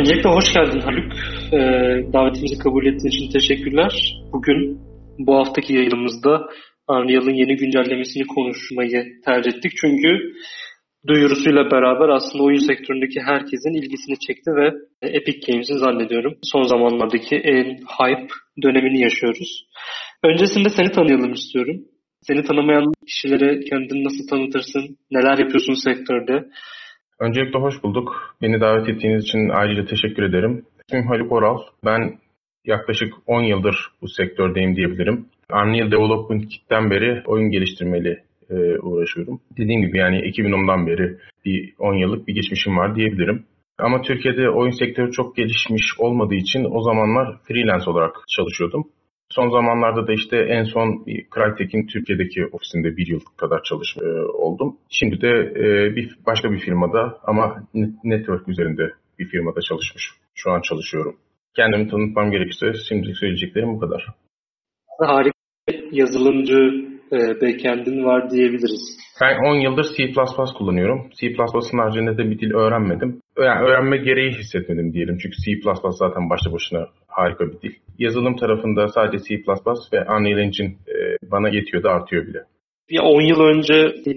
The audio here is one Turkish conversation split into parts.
Öncelikle hoş geldin Haluk. Ee, davetimizi kabul ettiğin için teşekkürler. Bugün bu haftaki yayınımızda Unreal'ın yeni güncellemesini konuşmayı tercih ettik. Çünkü duyurusuyla beraber aslında oyun sektöründeki herkesin ilgisini çekti ve Epic Games'in zannediyorum son zamanlardaki en hype dönemini yaşıyoruz. Öncesinde seni tanıyalım istiyorum. Seni tanımayan kişilere kendini nasıl tanıtırsın? Neler yapıyorsun sektörde? Öncelikle hoş bulduk. Beni davet ettiğiniz için ayrıca teşekkür ederim. İsmim Haluk Oral. Ben yaklaşık 10 yıldır bu sektördeyim diyebilirim. Unreal Development Kit'ten beri oyun geliştirmeli e, uğraşıyorum. Dediğim gibi yani 2010'dan beri bir 10 yıllık bir geçmişim var diyebilirim. Ama Türkiye'de oyun sektörü çok gelişmiş olmadığı için o zamanlar freelance olarak çalışıyordum. Son zamanlarda da işte en son Crytek'in Türkiye'deki ofisinde bir yıl kadar çalışma e, oldum. Şimdi de e, bir başka bir firmada ama network üzerinde bir firmada çalışmış. Şu an çalışıyorum. Kendimi tanıtmam gerekirse şimdi söyleyeceklerim bu kadar. Harika yazılımcı e, backend'in var diyebiliriz. Ben 10 yıldır C++ kullanıyorum. C++'ın haricinde de bir dil öğrenmedim. Yani öğrenme gereği hissetmedim diyelim. Çünkü C++ zaten başlı başına harika bir dil. Yazılım tarafında sadece C++ ve Unreal Engine bana yetiyor da artıyor bile. Bir 10 yıl önce C++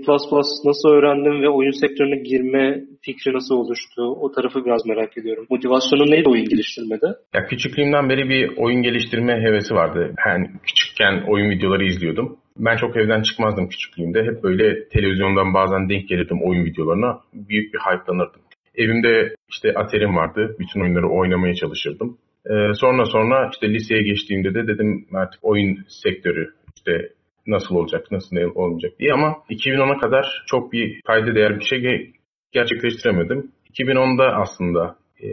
nasıl öğrendin ve oyun sektörüne girme fikri nasıl oluştu? O tarafı biraz merak ediyorum. Motivasyonun neydi oyun geliştirmede? Ya küçüklüğümden beri bir oyun geliştirme hevesi vardı. Yani küçükken oyun videoları izliyordum. Ben çok evden çıkmazdım küçüklüğümde. Hep böyle televizyondan bazen denk gelirdim oyun videolarına. Büyük bir hype'lanırdım. Evimde işte Atari'm vardı. Bütün oyunları oynamaya çalışırdım. Ee, sonra sonra işte liseye geçtiğimde de dedim artık oyun sektörü işte nasıl olacak, nasıl olmayacak diye ama 2010'a kadar çok bir kayda değer bir şey gerçekleştiremedim. 2010'da aslında e,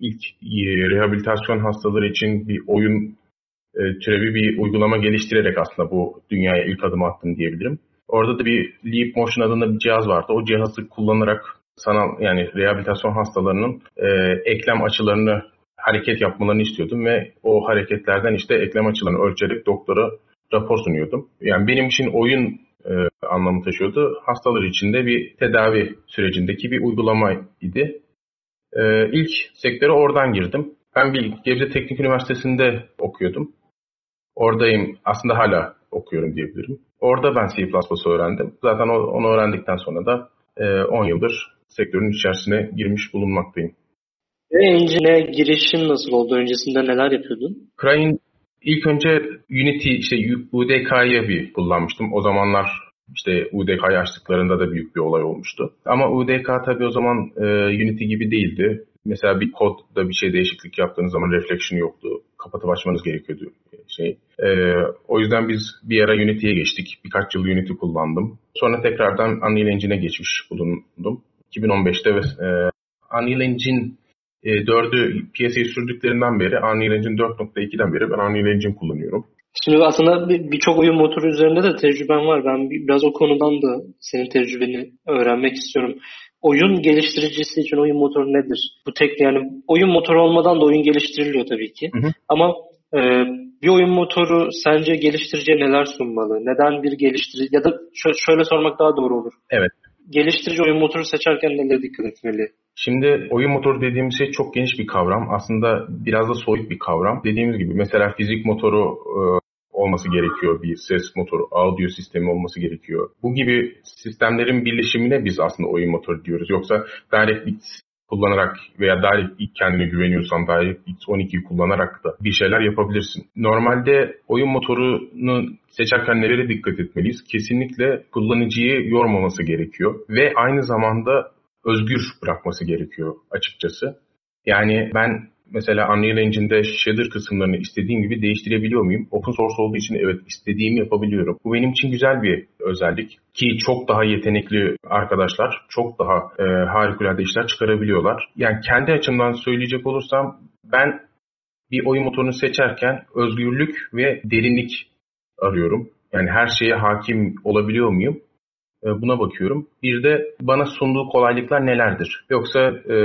ilk e, rehabilitasyon hastaları için bir oyun e, türevi bir uygulama geliştirerek aslında bu dünyaya ilk adım attım diyebilirim. Orada da bir Leap Motion adında bir cihaz vardı. O cihazı kullanarak sanal yani rehabilitasyon hastalarının e, eklem açılarını hareket yapmalarını istiyordum ve o hareketlerden işte eklem açılarını ölçerek doktora rapor sunuyordum. Yani benim için oyun e, anlamı taşıyordu. Hastalar için de bir tedavi sürecindeki bir uygulama idi. E, ilk sektöre oradan girdim. Ben bir Gebze Teknik Üniversitesi'nde okuyordum. Oradayım. Aslında hala okuyorum diyebilirim. Orada ben C++ öğrendim. Zaten onu öğrendikten sonra da 10 e, yıldır sektörün içerisine girmiş bulunmaktayım. Ve Engine'e girişin nasıl oldu? Öncesinde neler yapıyordun? Cry'in ilk önce Unity, işte UDK'yı bir kullanmıştım. O zamanlar işte UDK'yı açtıklarında da büyük bir olay olmuştu. Ama UDK tabii o zaman e, Unity gibi değildi. Mesela bir kodda bir şey değişiklik yaptığınız zaman reflection yoktu. Kapatıp açmanız gerekiyordu şey. E, o yüzden biz bir ara Unity'ye geçtik. Birkaç yıl Unity kullandım. Sonra tekrardan Unreal Engine'e geçmiş bulundum. 2015'te ve e, Unreal Engine e, 4'ü piyasaya sürdüklerinden beri Unreal Engine 4.2'den beri ben Unreal Engine kullanıyorum. Şimdi aslında birçok oyun motoru üzerinde de tecrüben var. Ben biraz o konudan da senin tecrübeni öğrenmek istiyorum. Oyun geliştiricisi için oyun motoru nedir? Bu tek yani oyun motoru olmadan da oyun geliştiriliyor tabii ki. Hı hı. Ama e, bir oyun motoru sence geliştiriciye neler sunmalı? Neden bir geliştirici ya da şöyle sormak daha doğru olur. Evet. Geliştirici oyun motoru seçerken nelere dikkat etmeli? Şimdi oyun motoru dediğimiz şey çok geniş bir kavram. Aslında biraz da soyut bir kavram. Dediğimiz gibi mesela fizik motoru e, olması gerekiyor. Bir ses motoru, audio sistemi olması gerekiyor. Bu gibi sistemlerin birleşimine biz aslında oyun motoru diyoruz. Yoksa direct kullanarak veya direkt kendine güveniyorsan DirectX 12'yi kullanarak da bir şeyler yapabilirsin. Normalde oyun motorunu seçerken nelere dikkat etmeliyiz? Kesinlikle kullanıcıyı yormaması gerekiyor ve aynı zamanda özgür bırakması gerekiyor açıkçası. Yani ben mesela Unreal Engine'de shader kısımlarını istediğim gibi değiştirebiliyor muyum? Open source olduğu için evet istediğimi yapabiliyorum. Bu benim için güzel bir özellik ki çok daha yetenekli arkadaşlar çok daha e, harikulade işler çıkarabiliyorlar. Yani kendi açımdan söyleyecek olursam ben bir oyun motorunu seçerken özgürlük ve derinlik arıyorum. Yani her şeye hakim olabiliyor muyum? E, buna bakıyorum. Bir de bana sunduğu kolaylıklar nelerdir? Yoksa e,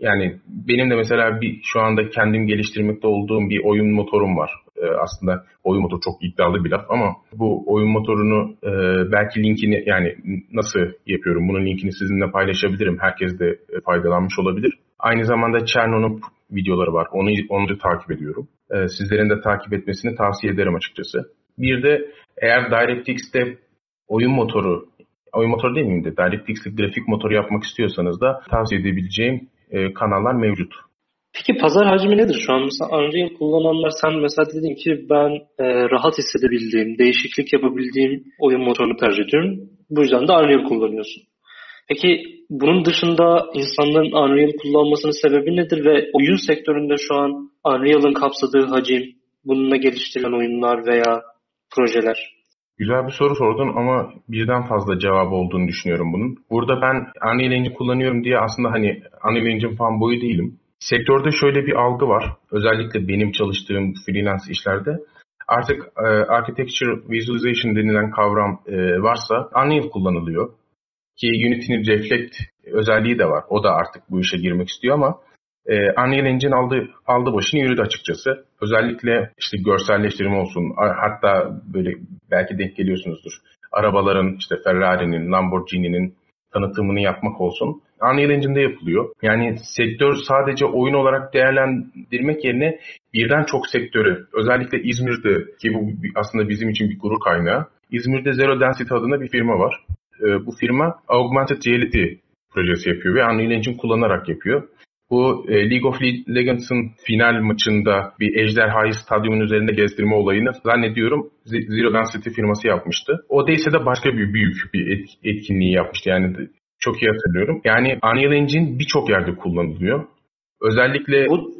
yani benim de mesela bir şu anda kendim geliştirmekte olduğum bir oyun motorum var. E, aslında oyun motoru çok iddialı bir laf ama bu oyun motorunu e, belki linkini yani nasıl yapıyorum bunun linkini sizinle paylaşabilirim. Herkes de faydalanmış olabilir. Aynı zamanda Cherno'nun videoları var. Onu, onu da takip ediyorum. Ee, sizlerin de takip etmesini tavsiye ederim açıkçası. Bir de eğer DirectX'te oyun motoru, oyun motoru değil miyim de DirectX'te grafik motoru yapmak istiyorsanız da tavsiye edebileceğim e, kanallar mevcut. Peki pazar hacmi nedir şu an? Mesela Unreal kullananlar sen mesela dedin ki ben e, rahat hissedebildiğim, değişiklik yapabildiğim oyun motorunu tercih ediyorum. Bu yüzden de Unreal kullanıyorsun. Peki bunun dışında insanların Unreal kullanmasının sebebi nedir ve oyun sektöründe şu an Unreal'ın kapsadığı hacim, bununla geliştirilen oyunlar veya projeler? Güzel bir soru sordun ama birden fazla cevabı olduğunu düşünüyorum bunun. Burada ben Unreal Engine kullanıyorum diye aslında hani Unreal Engine fan boyu değilim. Sektörde şöyle bir algı var. Özellikle benim çalıştığım freelance işlerde. Artık e, Architecture Visualization denilen kavram e, varsa Unreal kullanılıyor. Ki Unity'nin Reflect özelliği de var. O da artık bu işe girmek istiyor ama e, Unreal Engine aldı, aldı başını yürüdü açıkçası. Özellikle işte görselleştirme olsun. Hatta böyle belki denk geliyorsunuzdur. Arabaların işte Ferrari'nin, Lamborghini'nin tanıtımını yapmak olsun. Unreal Engine'de yapılıyor. Yani sektör sadece oyun olarak değerlendirmek yerine birden çok sektörü, özellikle İzmir'de ki bu aslında bizim için bir gurur kaynağı. İzmir'de Zero Density adında bir firma var. Ee, bu firma Augmented Reality projesi yapıyor ve Unreal Engine kullanarak yapıyor. Bu e, League of Legends'ın final maçında bir ejderhayı stadyumun üzerinde gezdirme olayını zannediyorum Zero Density firması yapmıştı. O değilse de başka bir büyük bir etkinliği yapmıştı. Yani çok iyi hatırlıyorum. Yani Unreal Engine birçok yerde kullanılıyor. Özellikle bu,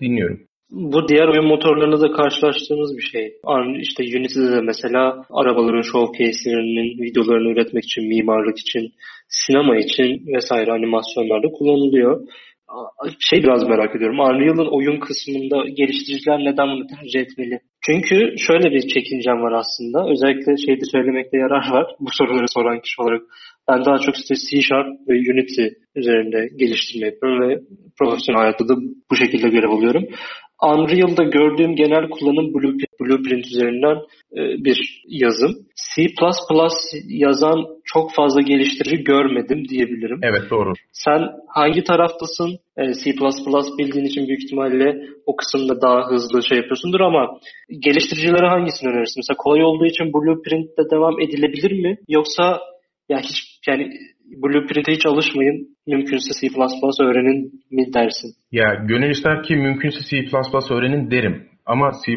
dinliyorum. Bu diğer oyun motorlarında da karşılaştığımız bir şey. İşte Unity'de de mesela arabaların showcase'lerinin videolarını üretmek için, mimarlık için, sinema için vesaire animasyonlarda kullanılıyor şey biraz merak ediyorum. Unreal'ın oyun kısmında geliştiriciler neden bunu tercih etmeli? Çünkü şöyle bir çekincem var aslında. Özellikle şeyde söylemekte yarar var. Bu soruları soran kişi olarak. Ben daha çok işte C Sharp ve Unity üzerinde geliştirme yapıyorum ve profesyonel hayatta da bu şekilde görev alıyorum. Unreal'da gördüğüm genel kullanım Blueprint üzerinden e, bir yazım. C++ yazan çok fazla geliştirici görmedim diyebilirim. Evet doğru. Sen hangi taraftasın? E, C++ bildiğin için büyük ihtimalle o kısımda daha hızlı şey yapıyorsundur ama geliştiricilere hangisini önerirsin? Mesela kolay olduğu için Blueprint'te devam edilebilir mi? Yoksa ya hiç yani Blueprint'e hiç alışmayın. Mümkünse C++ öğrenin mi dersin? Ya gönül ister ki mümkünse C++ öğrenin derim. Ama C++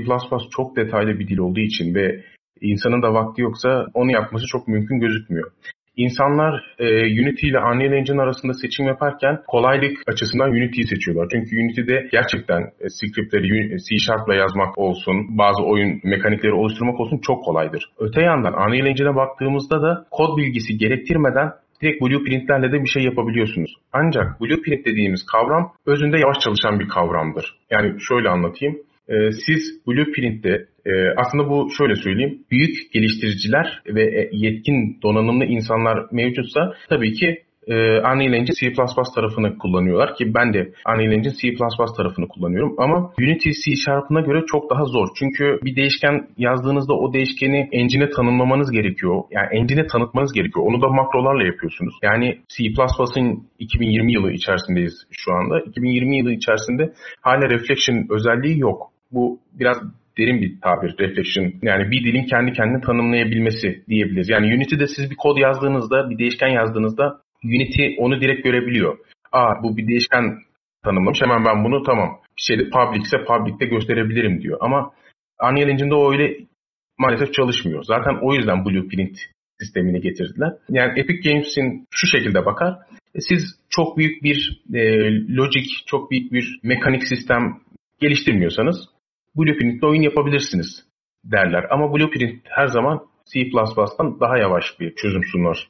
çok detaylı bir dil olduğu için ve insanın da vakti yoksa onu yapması çok mümkün gözükmüyor. İnsanlar e, Unity ile Unreal Engine arasında seçim yaparken kolaylık açısından Unity'yi seçiyorlar. Çünkü Unity'de gerçekten e, scriptleri C Sharp'la yazmak olsun, bazı oyun mekanikleri oluşturmak olsun çok kolaydır. Öte yandan Unreal Engine'e baktığımızda da kod bilgisi gerektirmeden direkt blueprintlerle de bir şey yapabiliyorsunuz. Ancak blueprint dediğimiz kavram özünde yavaş çalışan bir kavramdır. Yani şöyle anlatayım. Ee, siz Blueprint'te e, aslında bu şöyle söyleyeyim. Büyük geliştiriciler ve e, yetkin donanımlı insanlar mevcutsa tabii ki e, Unreal Engine C++ tarafını kullanıyorlar ki ben de Unreal Engine C++ tarafını kullanıyorum ama Unity C Sharp'ına göre çok daha zor. Çünkü bir değişken yazdığınızda o değişkeni engine'e tanımlamanız gerekiyor. Yani engine'e tanıtmanız gerekiyor. Onu da makrolarla yapıyorsunuz. Yani C++'ın 2020 yılı içerisindeyiz şu anda. 2020 yılı içerisinde hala reflection özelliği yok. Bu biraz derin bir tabir, reflection. Yani bir dilin kendi kendini tanımlayabilmesi diyebiliriz. Yani Unity'de siz bir kod yazdığınızda, bir değişken yazdığınızda Unity onu direkt görebiliyor. Aa bu bir değişken tanımlamış hemen ben bunu tamam. Şeyde public ise public'te gösterebilirim diyor. Ama Unreal Engine'de o öyle maalesef çalışmıyor. Zaten o yüzden Blueprint sistemini getirdiler. Yani Epic Games'in şu şekilde bakar. E, siz çok büyük bir e, logic, çok büyük bir mekanik sistem geliştirmiyorsanız Blueprint'le oyun yapabilirsiniz derler. Ama Blueprint her zaman C++'dan daha yavaş bir çözüm sunar.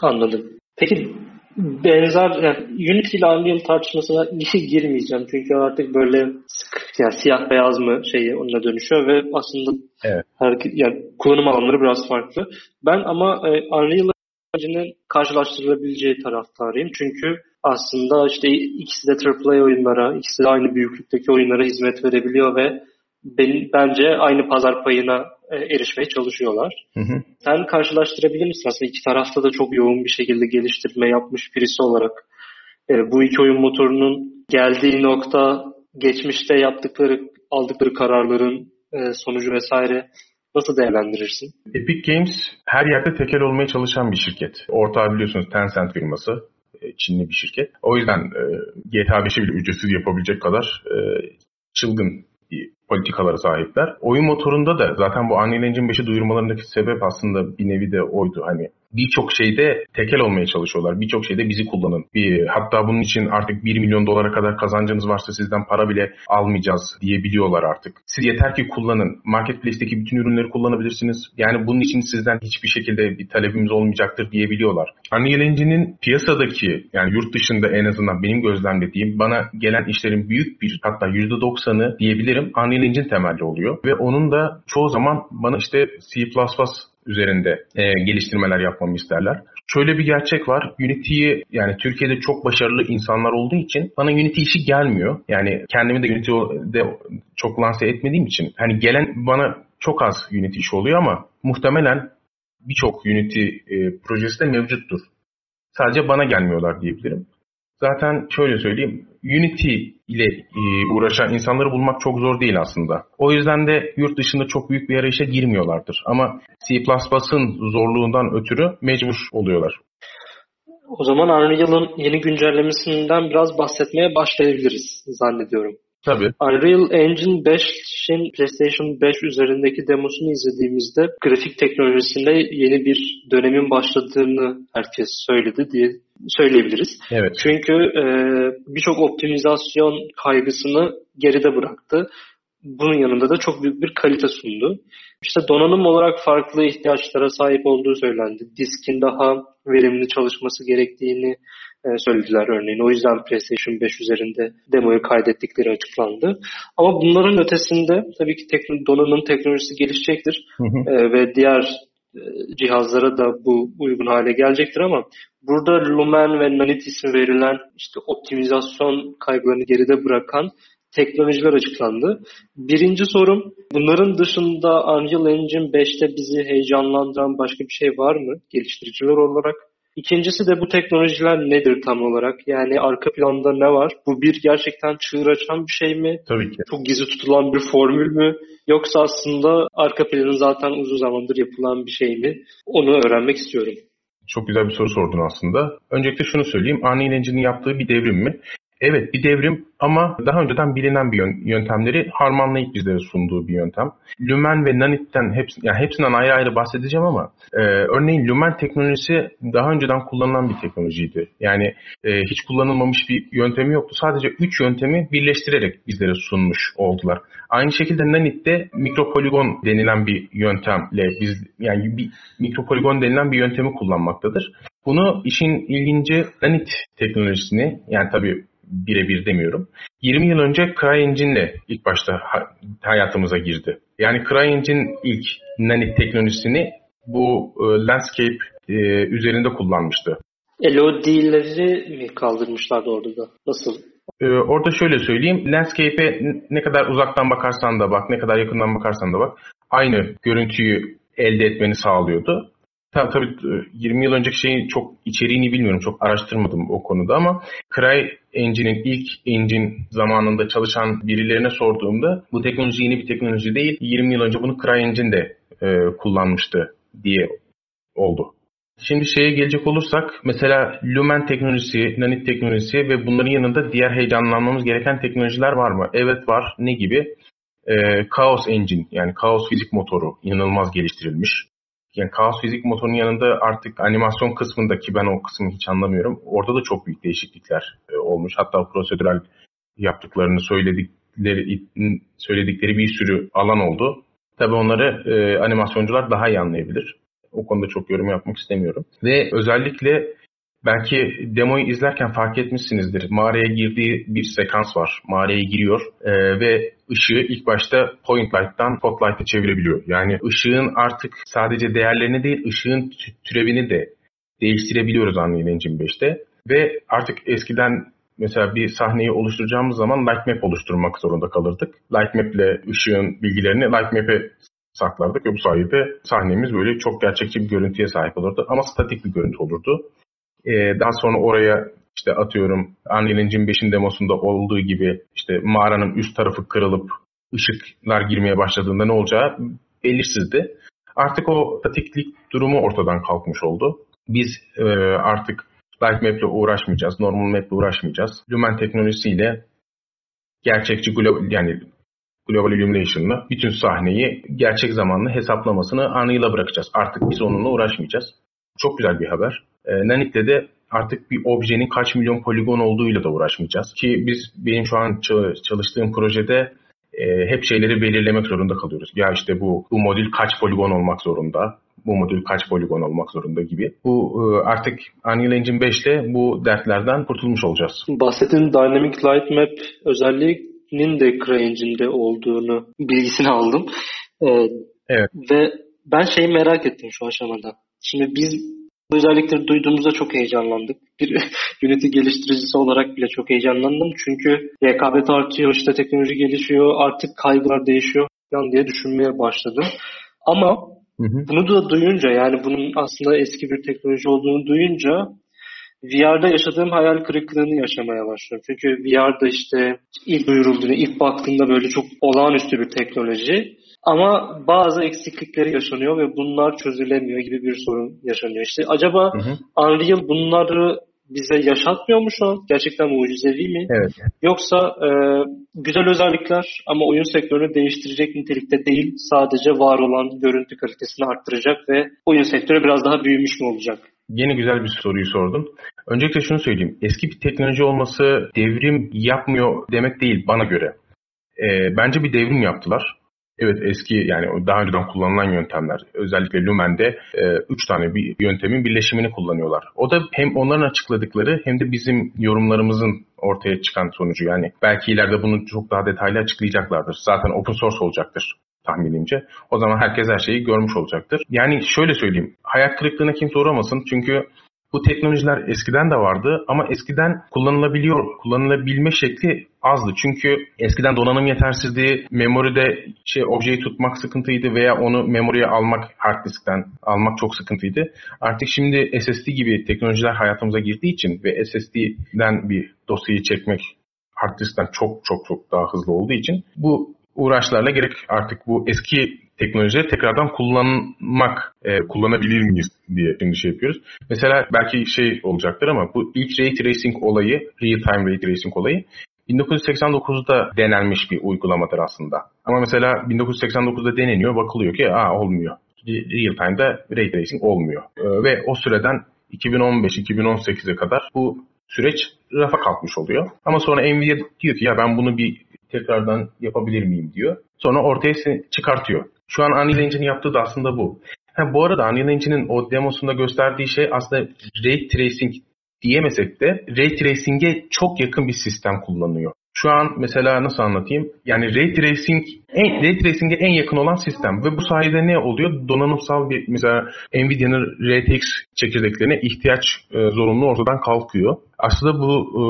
Anladım. Peki benzer yani Unity ile Unreal tartışmasına işe girmeyeceğim. Çünkü artık böyle sık yani siyah beyaz mı şeyi onunla dönüşüyor ve aslında evet. her, yani kullanım alanları biraz farklı. Ben ama e, Unreal Engine'in karşılaştırılabileceği taraftarıyım. Çünkü aslında işte ikisi de AAA oyunlara, ikisi de aynı büyüklükteki oyunlara hizmet verebiliyor ve bence aynı pazar payına e, erişmeye çalışıyorlar. Hı hı. Sen karşılaştırabilir misin? Aslında iki tarafta da çok yoğun bir şekilde geliştirme yapmış birisi olarak. e, bu iki oyun motorunun geldiği nokta geçmişte yaptıkları aldıkları kararların e, sonucu vesaire nasıl değerlendirirsin? Epic Games her yerde tekel olmaya çalışan bir şirket. Ortağı biliyorsunuz Tencent firması. Çinli bir şirket. O yüzden GTA 5'i bile ücretsiz yapabilecek kadar çılgın politikalara sahipler. Oyun motorunda da zaten bu Unreal Engine 5'i duyurmalarındaki sebep aslında bir nevi de oydu. Hani birçok şeyde tekel olmaya çalışıyorlar. Birçok şeyde bizi kullanın. Bir, hatta bunun için artık 1 milyon dolara kadar kazancınız varsa sizden para bile almayacağız diyebiliyorlar artık. Siz yeter ki kullanın. Marketplace'teki bütün ürünleri kullanabilirsiniz. Yani bunun için sizden hiçbir şekilde bir talebimiz olmayacaktır diyebiliyorlar. Unreal Engine'in piyasadaki yani yurt dışında en azından benim gözlemlediğim bana gelen işlerin büyük bir hatta %90'ı diyebilirim Unreal Engine temelli oluyor. Ve onun da çoğu zaman bana işte C++ üzerinde e, geliştirmeler yapmamı isterler. Şöyle bir gerçek var. Unity'yi yani Türkiye'de çok başarılı insanlar olduğu için bana Unity işi gelmiyor. Yani kendimi de Unity'de çok lanse etmediğim için hani gelen bana çok az Unity işi oluyor ama muhtemelen birçok Unity e, projesi de mevcuttur. Sadece bana gelmiyorlar diyebilirim. Zaten şöyle söyleyeyim, Unity ile e, uğraşan insanları bulmak çok zor değil aslında. O yüzden de yurt dışında çok büyük bir arayışa girmiyorlardır. Ama C++'ın zorluğundan ötürü mecbur oluyorlar. O zaman Unreal'ın yeni güncellemesinden biraz bahsetmeye başlayabiliriz zannediyorum. Tabii. Unreal Engine 5'in PlayStation 5 üzerindeki demosunu izlediğimizde grafik teknolojisinde yeni bir dönemin başladığını herkes söyledi diye söyleyebiliriz. Evet. Çünkü e, birçok optimizasyon kaygısını geride bıraktı. Bunun yanında da çok büyük bir kalite sundu. İşte donanım olarak farklı ihtiyaçlara sahip olduğu söylendi. Diskin daha verimli çalışması gerektiğini söylediler örneğin. O yüzden PlayStation 5 üzerinde demoyu kaydettikleri açıklandı. Ama bunların ötesinde tabii ki tekno, donanım teknolojisi gelişecektir Hı hı. E, ve diğer e, cihazlara da bu uygun hale gelecektir ama burada Lumen ve Nanit ismi verilen işte optimizasyon kaygılarını geride bırakan teknolojiler açıklandı. Birinci sorum, bunların dışında Unreal Engine 5'te bizi heyecanlandıran başka bir şey var mı geliştiriciler olarak? İkincisi de bu teknolojiler nedir tam olarak? Yani arka planda ne var? Bu bir gerçekten çığır açan bir şey mi? Tabii ki. Çok gizli tutulan bir formül mü? Yoksa aslında arka planı zaten uzun zamandır yapılan bir şey mi? Onu öğrenmek istiyorum. Çok güzel bir soru sordun aslında. Öncelikle şunu söyleyeyim. Unreal Engine'in yaptığı bir devrim mi? Evet bir devrim ama daha önceden bilinen bir yöntemleri harmanlayıp bizlere sunduğu bir yöntem. Lumen ve Nanit'ten hepsi, yani hepsinden ayrı ayrı bahsedeceğim ama e, örneğin Lumen teknolojisi daha önceden kullanılan bir teknolojiydi. Yani e, hiç kullanılmamış bir yöntemi yoktu. Sadece üç yöntemi birleştirerek bizlere sunmuş oldular. Aynı şekilde Nanit'te mikropoligon denilen bir yöntemle biz yani bir mikropoligon denilen bir yöntemi kullanmaktadır. Bunu işin ilginci Nanit teknolojisini yani tabii birebir demiyorum. 20 yıl önce CryEngine ilk başta hayatımıza girdi. Yani CryEngine ilk Nanit teknolojisini bu e, landscape e, üzerinde kullanmıştı. LOD'leri mi kaldırmışlardı orada da? Nasıl? Ee, orada şöyle söyleyeyim. Landscape'e ne kadar uzaktan bakarsan da bak, ne kadar yakından bakarsan da bak. Aynı görüntüyü elde etmeni sağlıyordu. Tabii, tabii 20 yıl önceki şeyin çok içeriğini bilmiyorum. Çok araştırmadım o konuda ama Cry Engine'in ilk engine zamanında çalışan birilerine sorduğumda bu teknoloji yeni bir teknoloji değil. 20 yıl önce bunu Cry Engine de e, kullanmıştı diye oldu. Şimdi şeye gelecek olursak mesela Lumen teknolojisi, Nanit teknolojisi ve bunların yanında diğer heyecanlanmamız gereken teknolojiler var mı? Evet var. Ne gibi? Ee, Chaos Engine yani Chaos fizik motoru inanılmaz geliştirilmiş. Yani Chaos fizik motorunun yanında artık animasyon kısmındaki ben o kısmı hiç anlamıyorum. Orada da çok büyük değişiklikler e, olmuş. Hatta prosedürel yaptıklarını söyledikleri söyledikleri bir sürü alan oldu. Tabii onları e, animasyoncular daha iyi anlayabilir. O konuda çok yorum yapmak istemiyorum. Ve özellikle belki demoyu izlerken fark etmişsinizdir. Mağaraya girdiği bir sekans var. Mağaraya giriyor e, ve ışığı ilk başta point light'tan spotlight'a çevirebiliyor. Yani ışığın artık sadece değerlerini değil, ışığın türevini de değiştirebiliyoruz Unreal Engine 5'te. Ve artık eskiden mesela bir sahneyi oluşturacağımız zaman lightmap oluşturmak zorunda kalırdık. Lightmap ile ışığın bilgilerini lightmap'e saklardık ve bu sayede sahnemiz böyle çok gerçekçi bir görüntüye sahip olurdu ama statik bir görüntü olurdu. Ee, daha sonra oraya işte atıyorum Unreal Engine 5'in demosunda olduğu gibi işte mağaranın üst tarafı kırılıp ışıklar girmeye başladığında ne olacağı belirsizdi. Artık o statiklik durumu ortadan kalkmış oldu. Biz e, artık Light ile uğraşmayacağız, Normal Map ile uğraşmayacağız. Lumen teknolojisiyle gerçekçi global, yani Global Illumination'la bütün sahneyi gerçek zamanlı hesaplamasını Unreal'a bırakacağız. Artık biz onunla uğraşmayacağız. Çok güzel bir haber. E, Nanit'te de artık bir objenin kaç milyon poligon olduğuyla da uğraşmayacağız. Ki biz benim şu an çalıştığım projede e, hep şeyleri belirlemek zorunda kalıyoruz. Ya işte bu, bu modül kaç poligon olmak zorunda, bu modül kaç poligon olmak zorunda gibi. Bu e, artık Unreal Engine 5 ile bu dertlerden kurtulmuş olacağız. Bahsettiğin Dynamic Light Map özelliğinin de CryEngine'de olduğunu bilgisini aldım. Ee, evet. Ve ben şeyi merak ettim şu aşamada. Şimdi biz bu özellikleri duyduğumuzda çok heyecanlandık. Bir Unity geliştiricisi olarak bile çok heyecanlandım. Çünkü rekabet artıyor, işte teknoloji gelişiyor, artık kaygılar değişiyor falan diye düşünmeye başladım. Ama hı hı. bunu da duyunca yani bunun aslında eski bir teknoloji olduğunu duyunca VR'da yaşadığım hayal kırıklığını yaşamaya başlıyorum. Çünkü VR'da işte ilk duyurulduğunda, ilk baktığımda böyle çok olağanüstü bir teknoloji. Ama bazı eksiklikleri yaşanıyor ve bunlar çözülemiyor gibi bir sorun yaşanıyor. İşte acaba hı hı. Unreal bunları bize yaşatmıyor mu şu an? Gerçekten mucizevi mi? Evet. Yoksa e, güzel özellikler ama oyun sektörünü değiştirecek nitelikte değil, sadece var olan görüntü kalitesini arttıracak ve oyun sektörü biraz daha büyümüş mü olacak? Yeni güzel bir soruyu sordun. Öncelikle şunu söyleyeyim. Eski bir teknoloji olması devrim yapmıyor demek değil bana göre. E, bence bir devrim yaptılar. Evet eski yani daha önceden kullanılan yöntemler. Özellikle Lumen'de 3 e, tane bir yöntemin birleşimini kullanıyorlar. O da hem onların açıkladıkları hem de bizim yorumlarımızın ortaya çıkan sonucu. Yani belki ileride bunu çok daha detaylı açıklayacaklardır. Zaten open source olacaktır tahminimce. O zaman herkes her şeyi görmüş olacaktır. Yani şöyle söyleyeyim. Hayat kırıklığına kimse uğramasın. Çünkü bu teknolojiler eskiden de vardı ama eskiden kullanılabiliyor, kullanılabilme şekli azdı. Çünkü eskiden donanım yetersizdi, memoride şey objeyi tutmak sıkıntıydı veya onu memoriye almak hard diskten almak çok sıkıntıydı. Artık şimdi SSD gibi teknolojiler hayatımıza girdiği için ve SSD'den bir dosyayı çekmek hard diskten çok çok çok daha hızlı olduğu için bu uğraşlarla gerek artık bu eski teknolojileri tekrardan kullanmak, e, kullanabilir miyiz diye şimdi şey yapıyoruz. Mesela belki şey olacaktır ama bu ilk ray tracing olayı, real time ray tracing olayı 1989'da denenmiş bir uygulamadır aslında. Ama mesela 1989'da deneniyor, bakılıyor ki aa olmuyor. Real time'da ray tracing olmuyor. E, ve o süreden 2015-2018'e kadar bu süreç rafa kalkmış oluyor. Ama sonra Nvidia diyor ki ya ben bunu bir tekrardan yapabilir miyim diyor. Sonra ortaya çıkartıyor. Şu an Unreal Engine'in yaptığı da aslında bu. Ha, bu arada Unreal Engine'in o demosunda gösterdiği şey aslında Ray Tracing diyemesek de Ray Tracing'e çok yakın bir sistem kullanıyor. Şu an mesela nasıl anlatayım? Yani Ray Tracing en, Ray Tracing'e en yakın olan sistem ve bu sayede ne oluyor? Donanımsal bir mesela Nvidia'nın RTX çekirdeklerine ihtiyaç e, zorunlu ortadan kalkıyor. Aslında bu e,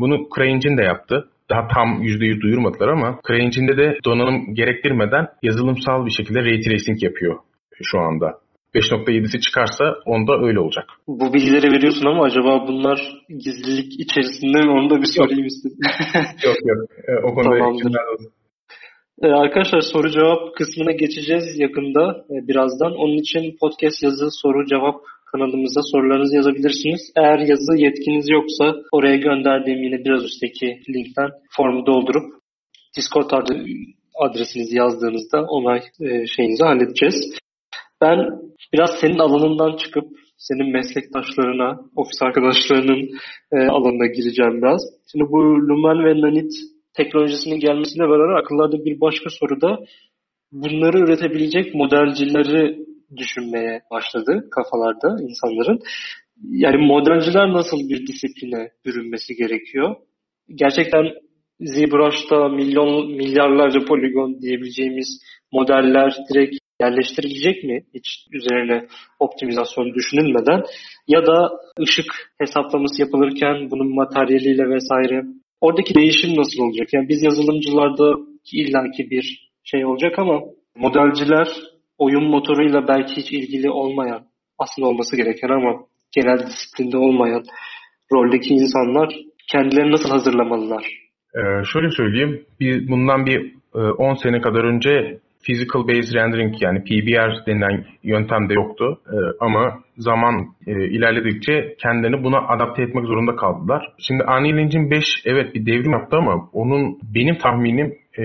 bunu CryEngine de yaptı daha tam %100 duyurmadılar ama CryEngine'de de donanım gerektirmeden yazılımsal bir şekilde ray tracing yapıyor şu anda. 5.7'si çıkarsa onda öyle olacak. Bu bilgileri veriyorsun ama acaba bunlar gizlilik içerisinde mi onu da bir sorayım istedim. yok yok. E, o konuda Tamamdır. Ee, arkadaşlar soru cevap kısmına geçeceğiz yakında e, birazdan. Onun için podcast yazı soru cevap kanalımıza sorularınızı yazabilirsiniz. Eğer yazı yetkiniz yoksa oraya gönderdiğim yine biraz üstteki linkten formu doldurup Discord adresinizi yazdığınızda onay e, şeyinizi halledeceğiz. Ben biraz senin alanından çıkıp senin meslektaşlarına, ofis arkadaşlarının e, alanına gireceğim biraz. Şimdi bu Lumen ve Nanit teknolojisinin gelmesiyle beraber akıllarda bir başka soru da bunları üretebilecek modelcileri düşünmeye başladı kafalarda insanların. Yani modelciler nasıl bir disipline bürünmesi gerekiyor? Gerçekten ZBrush'ta milyon milyarlarca poligon diyebileceğimiz modeller direkt yerleştirilecek mi hiç üzerine optimizasyon düşünülmeden ya da ışık hesaplaması yapılırken bunun materyaliyle vesaire oradaki değişim nasıl olacak? Yani biz yazılımcılarda illaki bir şey olacak ama modelciler oyun motoruyla belki hiç ilgili olmayan, aslında olması gereken ama genel disiplinde olmayan roldeki insanlar kendilerini nasıl hazırlamalılar? Ee, şöyle söyleyeyim, bir, bundan bir 10 e, sene kadar önce Physical Based Rendering yani PBR denilen yöntem de yoktu. Ee, ama zaman e, ilerledikçe kendilerini buna adapte etmek zorunda kaldılar. Şimdi Unreal Engine 5 evet bir devrim yaptı ama onun benim tahminim e,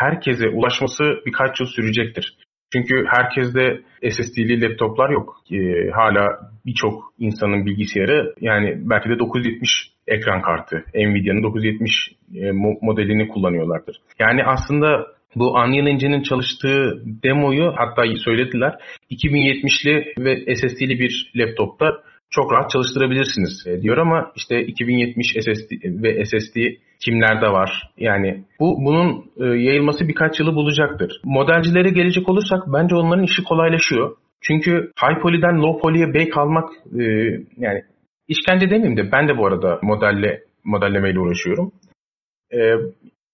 herkese ulaşması birkaç yıl sürecektir. Çünkü herkeste SSD'li laptoplar yok. E, hala birçok insanın bilgisayarı yani belki de 970 ekran kartı, Nvidia'nın 970 e, modelini kullanıyorlardır. Yani aslında bu Unreal Engine'in çalıştığı demoyu hatta söylediler 2070'li ve SSD'li bir laptopta çok rahat çalıştırabilirsiniz e, diyor ama işte 2070 SSD ve SSD kimlerde var? Yani bu bunun e, yayılması birkaç yılı bulacaktır. Modelcilere gelecek olursak bence onların işi kolaylaşıyor. Çünkü high poly'den low poly'e bake almak e, yani işkence demeyeyim de ben de bu arada modelle modellemeyle uğraşıyorum.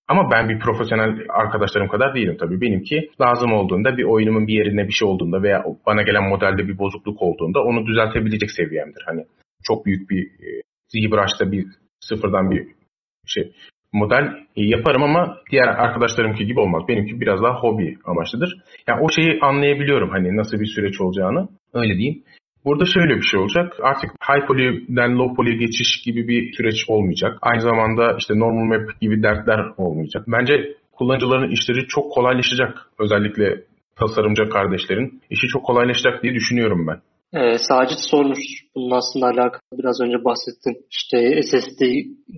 Ama ben bir profesyonel arkadaşlarım kadar değilim tabii. Benimki lazım olduğunda bir oyunumun bir yerine bir şey olduğunda veya bana gelen modelde bir bozukluk olduğunda onu düzeltebilecek seviyemdir. Hani çok büyük bir e, ZBrush'ta bir sıfırdan bir şey model yaparım ama diğer arkadaşlarımki gibi olmaz. Benimki biraz daha hobi amaçlıdır. Yani o şeyi anlayabiliyorum hani nasıl bir süreç olacağını. Öyle diyeyim. Burada şöyle bir şey olacak. Artık high poly'den low poly'e geçiş gibi bir süreç olmayacak. Aynı zamanda işte normal map gibi dertler olmayacak. Bence kullanıcıların işleri çok kolaylaşacak. Özellikle tasarımcı kardeşlerin işi çok kolaylaşacak diye düşünüyorum ben. Ee, Sacit sormuş. Bunun aslında alakalı biraz önce bahsettin. İşte SSD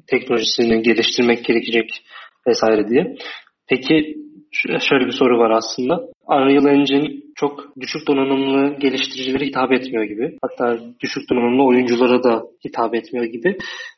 teknolojisini geliştirmek gerekecek vesaire diye. Peki şöyle bir soru var aslında. Unreal çok düşük donanımlı geliştiricilere hitap etmiyor gibi. Hatta düşük donanımlı oyunculara da hitap etmiyor gibi.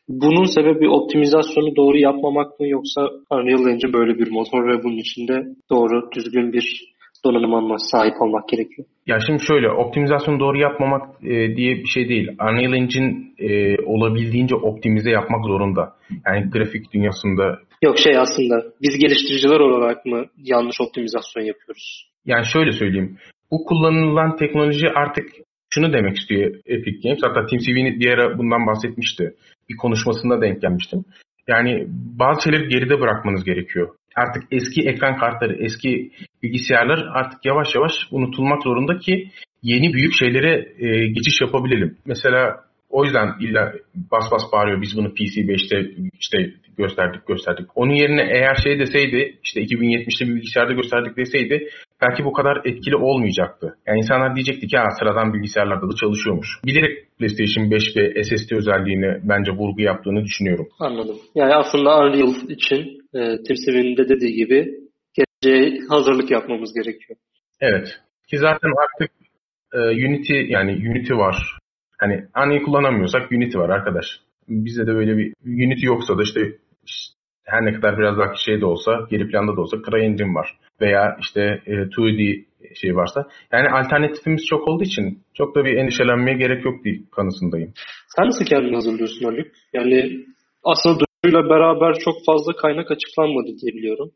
Bunun sebebi optimizasyonu doğru yapmamak mı yoksa Unreal Engine böyle bir motor ve bunun içinde doğru düzgün bir donanıma sahip olmak gerekiyor? Ya şimdi şöyle optimizasyonu doğru yapmamak e, diye bir şey değil. Unreal Engine e, olabildiğince optimize yapmak zorunda. Yani grafik dünyasında. Yok şey aslında biz geliştiriciler olarak mı yanlış optimizasyon yapıyoruz? Yani şöyle söyleyeyim. Bu kullanılan teknoloji artık şunu demek istiyor Epic Games. Hatta Tim Sweeney bir ara bundan bahsetmişti. Bir konuşmasında denk gelmiştim. Yani bazı şeyleri geride bırakmanız gerekiyor artık eski ekran kartları, eski bilgisayarlar artık yavaş yavaş unutulmak zorunda ki yeni büyük şeylere e, geçiş yapabilelim. Mesela o yüzden illa bas bas bağırıyor biz bunu PC 5'te işte gösterdik gösterdik. Onun yerine eğer şey deseydi işte 2070'li bir bilgisayarda gösterdik deseydi belki bu kadar etkili olmayacaktı. Yani insanlar diyecekti ki ha sıradan bilgisayarlarda da çalışıyormuş. Bilerek PlayStation 5 ve SSD özelliğini bence vurgu yaptığını düşünüyorum. Anladım. Yani aslında Unreal için e, Tim Sweeney'in de dediği gibi geleceğe hazırlık yapmamız gerekiyor. Evet. Ki zaten artık e, Unity yani Unity var. Hani Unreal kullanamıyorsak Unity var arkadaş. Bizde de böyle bir Unity yoksa da işte her ne kadar biraz daha şey de olsa, geri planda da olsa CryEngine var. Veya işte e, 2D şey varsa. Yani alternatifimiz çok olduğu için çok da bir endişelenmeye gerek yok diye kanısındayım. Sen nasıl kendini hazırlıyorsun Haluk? Yani aslında duyuyla beraber çok fazla kaynak açıklanmadı diye biliyorum.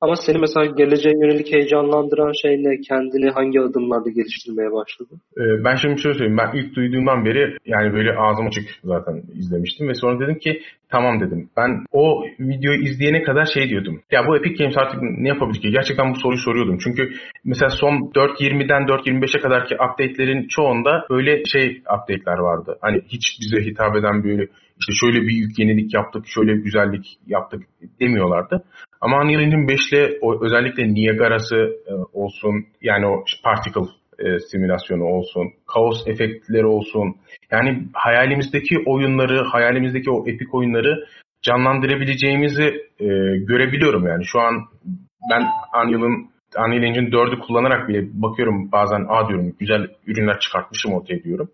Ama seni mesela geleceğe yönelik heyecanlandıran şey ne? Kendini hangi adımlarda geliştirmeye başladın? Ee, ben şimdi şöyle söyleyeyim. Ben ilk duyduğumdan beri yani böyle ağzım açık zaten izlemiştim ve sonra dedim ki tamam dedim. Ben o videoyu izleyene kadar şey diyordum. Ya bu Epic Games artık ne yapabilir ki? Gerçekten bu soruyu soruyordum. Çünkü mesela son 4.20'den 4.25'e kadarki update'lerin çoğunda böyle şey update'ler vardı. Hani hiç bize hitap eden böyle işte şöyle bir büyük yenilik yaptık, şöyle bir güzellik yaptık demiyorlardı. Ama Unreal Engine 5 ile özellikle Niagara'sı e, olsun, yani o particle e, simülasyonu olsun, kaos efektleri olsun. Yani hayalimizdeki oyunları, hayalimizdeki o epik oyunları canlandırabileceğimizi e, görebiliyorum yani. Şu an ben Unreal'ın Unreal Engine 4'ü kullanarak bile bakıyorum bazen a diyorum güzel ürünler çıkartmışım ortaya diyorum.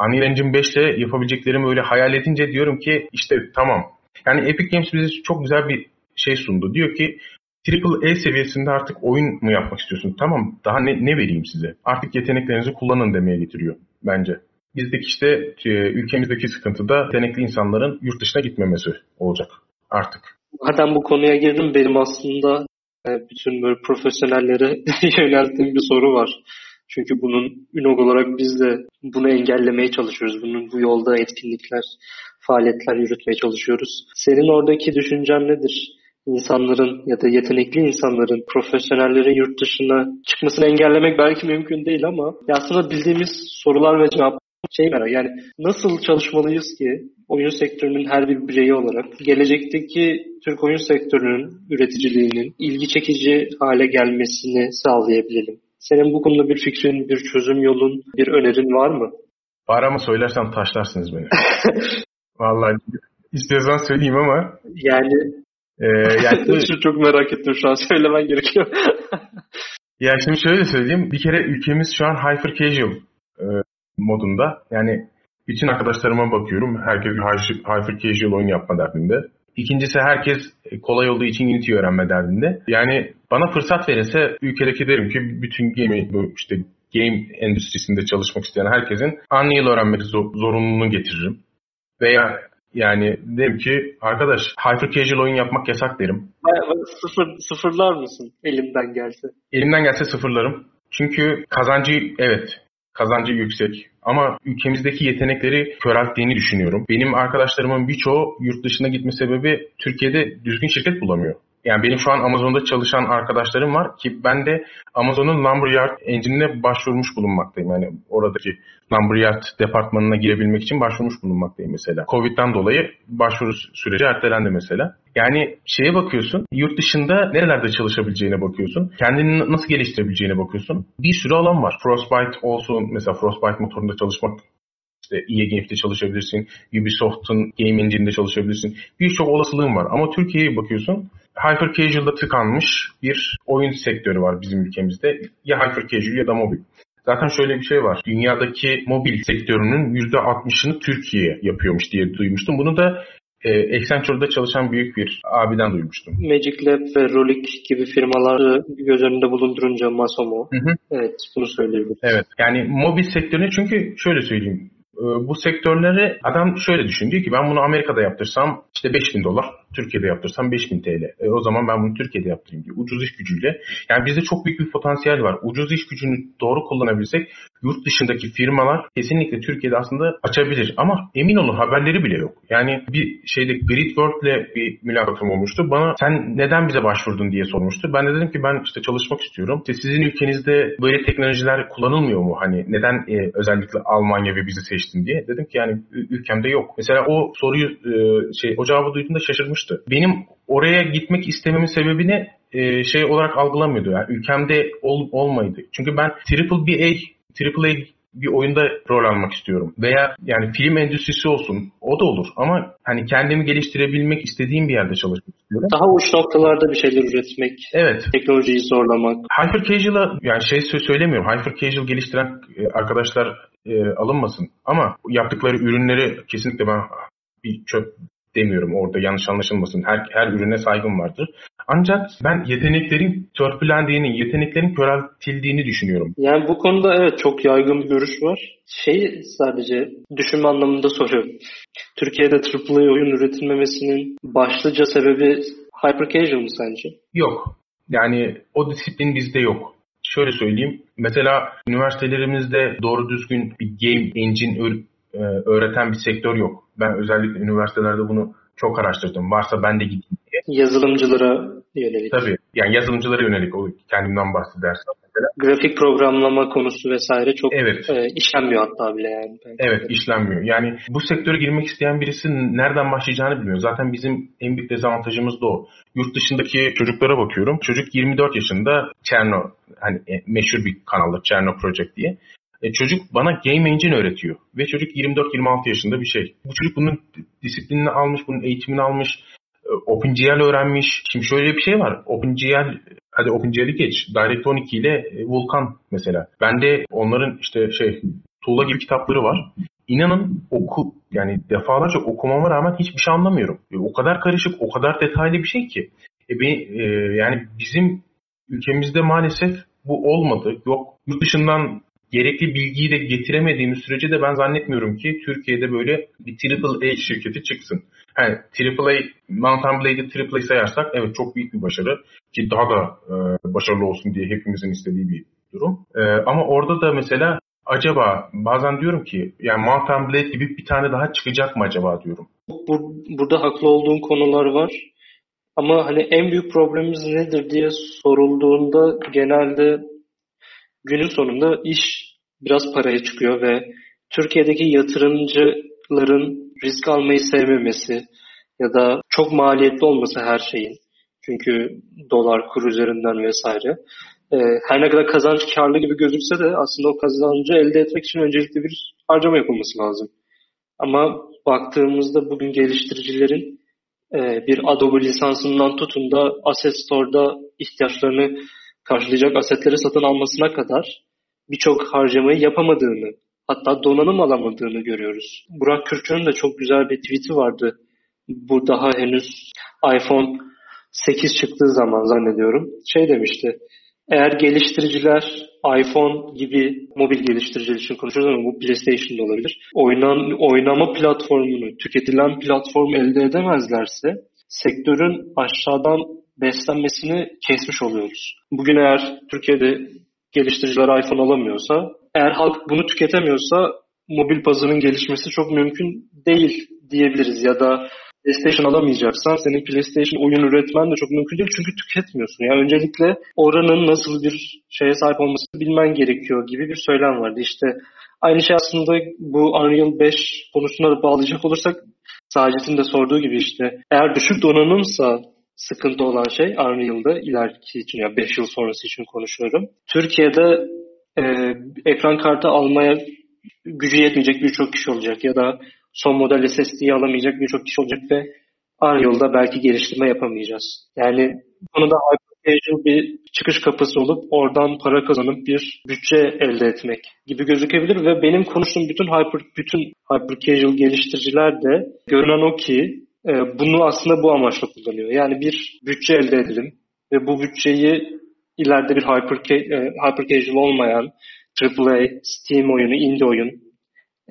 Unreal Engine 5 ile yapabileceklerimi öyle hayal edince diyorum ki işte tamam. Yani Epic Games bize çok güzel bir şey sundu. Diyor ki Triple A seviyesinde artık oyun mu yapmak istiyorsun? Tamam daha ne, ne vereyim size? Artık yeteneklerinizi kullanın demeye getiriyor bence. Bizdeki işte e, ülkemizdeki sıkıntı da yetenekli insanların yurt dışına gitmemesi olacak artık. Zaten bu konuya girdim. Benim aslında e, bütün böyle profesyonellere yönelttiğim bir soru var. Çünkü bunun ÜNOG olarak biz de bunu engellemeye çalışıyoruz. Bunun bu yolda etkinlikler, faaliyetler yürütmeye çalışıyoruz. Senin oradaki düşüncen nedir? İnsanların ya da yetenekli insanların, profesyonellerin yurt dışına çıkmasını engellemek belki mümkün değil ama aslında bildiğimiz sorular ve cevap şey merak yani nasıl çalışmalıyız ki oyun sektörünün her bir bireyi olarak gelecekteki Türk oyun sektörünün üreticiliğinin ilgi çekici hale gelmesini sağlayabilelim. Senin bu konuda bir fikrin, bir çözüm yolun, bir önerin var mı? Var ama söylersem taşlarsınız beni. Vallahi istiyorsan söyleyeyim ama. Yani, e, yani çok merak ettim şu an söylemen gerekiyor. ya şimdi şöyle söyleyeyim. Bir kere ülkemiz şu an hyper casual e, modunda. Yani bütün arkadaşlarıma bakıyorum. Herkes hyper casual oyun yapma derdinde. İkincisi herkes kolay olduğu için Unity öğrenme derdinde. Yani bana fırsat verirse ülkedeki derim ki bütün game, işte game endüstrisinde çalışmak isteyen herkesin Unreal öğrenmek zorunluluğunu getiririm. Veya yani derim ki arkadaş hyper casual oyun yapmak yasak derim. Sıfır, sıfırlar mısın elimden gelse? Elimden gelse sıfırlarım. Çünkü kazancı evet kazancı yüksek. Ama ülkemizdeki yetenekleri körelttiğini düşünüyorum. Benim arkadaşlarımın birçoğu yurt dışına gitme sebebi Türkiye'de düzgün şirket bulamıyor. Yani benim şu an Amazon'da çalışan arkadaşlarım var ki ben de Amazon'un Lumberyard engine'ine başvurmuş bulunmaktayım. Yani oradaki Lumberyard departmanına girebilmek için başvurmuş bulunmaktayım mesela. Covid'den dolayı başvuru süreci ertelendi mesela. Yani şeye bakıyorsun, yurt dışında nerelerde çalışabileceğine bakıyorsun. Kendini nasıl geliştirebileceğine bakıyorsun. Bir sürü alan var. Frostbite olsun, mesela Frostbite motorunda çalışmak işte EA Games'te çalışabilirsin, Ubisoft'un Game Engine'de çalışabilirsin. Birçok olasılığın var. Ama Türkiye'ye bakıyorsun, hyper casual'da tıkanmış bir oyun sektörü var bizim ülkemizde. Ya hyper casual ya da mobil. Zaten şöyle bir şey var. Dünyadaki mobil sektörünün %60'ını Türkiye yapıyormuş diye duymuştum. Bunu da e, Accenture'da çalışan büyük bir abiden duymuştum. Magic Lab ve Rolik gibi firmaları göz önünde bulundurunca Masomo. Hı hı. Evet bunu söyleyebilirim. Evet yani mobil sektörüne çünkü şöyle söyleyeyim. E, bu sektörleri adam şöyle düşünüyor ki ben bunu Amerika'da yaptırsam işte 5000 dolar, Türkiye'de yaptırsam 5000 TL. E, o zaman ben bunu Türkiye'de yaptırayım diye. Ucuz iş gücüyle. Yani bizde çok büyük bir potansiyel var. Ucuz iş gücünü doğru kullanabilsek yurt dışındaki firmalar kesinlikle Türkiye'de aslında açabilir. Ama emin olun haberleri bile yok. Yani bir şeyde Gridworld'le bir mülakatım olmuştu. Bana sen neden bize başvurdun diye sormuştu. Ben de dedim ki ben işte çalışmak istiyorum. İşte sizin ülkenizde böyle teknolojiler kullanılmıyor mu? Hani neden e, özellikle Almanya ve bizi seçtin diye. Dedim ki yani ülkemde yok. Mesela o soruyu e, şey o cevabı duyduğunda şaşırmıştı. Benim oraya gitmek istememin sebebini e, şey olarak algılamıyordu. Yani ülkemde ol, olmaydı. Çünkü ben Triple BA Triple A bir oyunda rol almak istiyorum. Veya yani film endüstrisi olsun o da olur ama hani kendimi geliştirebilmek istediğim bir yerde çalışmak istiyorum. Daha uç noktalarda bir şeyler üretmek. Evet. Teknolojiyi zorlamak. Hyper Casual'a yani şey söylemiyorum. Hyper Casual geliştiren e, arkadaşlar e, alınmasın. Ama yaptıkları ürünleri kesinlikle ben bir çöp demiyorum orada yanlış anlaşılmasın. Her, her ürüne saygım vardır. Ancak ben yeteneklerin törpülendiğini, yeteneklerin köreltildiğini düşünüyorum. Yani bu konuda evet çok yaygın bir görüş var. Şey sadece düşünme anlamında soruyorum. Türkiye'de AAA oyun üretilmemesinin başlıca sebebi hyper casual mı sence? Yok. Yani o disiplin bizde yok. Şöyle söyleyeyim. Mesela üniversitelerimizde doğru düzgün bir game engine e, öğreten bir sektör yok. Ben özellikle üniversitelerde bunu çok araştırdım. Varsa ben de gideyim diye. Yazılımcılara yönelik. Tabii. Yani yazılımcılara yönelik o kendimden bahsedersem mesela. Grafik programlama konusu vesaire çok evet. e, işlenmiyor hatta bile yani. Evet işlenmiyor. Yani bu sektöre girmek isteyen birisi nereden başlayacağını bilmiyor. Zaten bizim en büyük dezavantajımız da o. Yurt dışındaki çocuklara bakıyorum. Çocuk 24 yaşında Cherno hani e, meşhur bir kanalda Cherno Project diye. E, çocuk bana game engine öğretiyor. Ve çocuk 24-26 yaşında bir şey. Bu çocuk bunun disiplinini almış, bunun eğitimini almış. E, OpenGL öğrenmiş. Şimdi şöyle bir şey var. OpenGL, hadi OpenGL'i geç. Direct 12 ile e, Vulkan mesela. Bende onların işte şey tuğla gibi kitapları var. İnanın oku yani defalarca okumama rağmen hiçbir şey anlamıyorum. E, o kadar karışık, o kadar detaylı bir şey ki. E, ben, e, yani bizim ülkemizde maalesef bu olmadı. Yok yurt dışından gerekli bilgiyi de getiremediğimiz sürece de ben zannetmiyorum ki Türkiye'de böyle bir triple A şirketi çıksın. Yani AAA, Mountain Blade'i AAA sayarsak evet çok büyük bir başarı ki daha da e, başarılı olsun diye hepimizin istediği bir durum. E, ama orada da mesela acaba bazen diyorum ki yani Mountain Blade gibi bir tane daha çıkacak mı acaba diyorum. Bur burada haklı olduğun konular var. Ama hani en büyük problemimiz nedir diye sorulduğunda genelde günün sonunda iş biraz paraya çıkıyor ve Türkiye'deki yatırımcıların risk almayı sevmemesi ya da çok maliyetli olması her şeyin. Çünkü dolar kur üzerinden vesaire. Ee, her ne kadar kazanç karlı gibi gözükse de aslında o kazancı elde etmek için öncelikle bir harcama yapılması lazım. Ama baktığımızda bugün geliştiricilerin e, bir Adobe lisansından tutun da Asset Store'da ihtiyaçlarını karşılayacak asetleri satın almasına kadar birçok harcamayı yapamadığını, hatta donanım alamadığını görüyoruz. Burak Kürkçü'nün de çok güzel bir tweet'i vardı. Bu daha henüz iPhone 8 çıktığı zaman zannediyorum. Şey demişti, eğer geliştiriciler iPhone gibi mobil geliştiriciler için konuşuyoruz ama bu PlayStation da olabilir. Oynan, oynama platformunu, tüketilen platform elde edemezlerse sektörün aşağıdan beslenmesini kesmiş oluyoruz. Bugün eğer Türkiye'de geliştiriciler iPhone alamıyorsa, eğer halk bunu tüketemiyorsa mobil pazarın gelişmesi çok mümkün değil diyebiliriz ya da PlayStation alamayacaksan senin PlayStation oyun üretmen de çok mümkün değil çünkü tüketmiyorsun. Yani öncelikle oranın nasıl bir şeye sahip olmasını bilmen gerekiyor gibi bir söylem vardı. İşte aynı şey aslında bu Unreal 5 konusuna da bağlayacak olursak Sacit'in de sorduğu gibi işte eğer düşük donanımsa sıkıntı olan şey Unreal'da ileriki için ya yani 5 yıl sonrası için konuşuyorum. Türkiye'de e, ekran kartı almaya gücü yetmeyecek birçok kişi olacak ya da son model SSD'yi alamayacak birçok kişi olacak ve Unreal'da belki geliştirme yapamayacağız. Yani konuda hyper bir çıkış kapısı olup oradan para kazanıp bir bütçe elde etmek gibi gözükebilir ve benim konuştuğum bütün hyper bütün hyper casual geliştiriciler de görünen o ki bunu aslında bu amaçla kullanıyor. Yani bir bütçe elde edelim ve bu bütçeyi ileride bir hyper, e, hyper casual olmayan AAA, Steam oyunu, indie oyun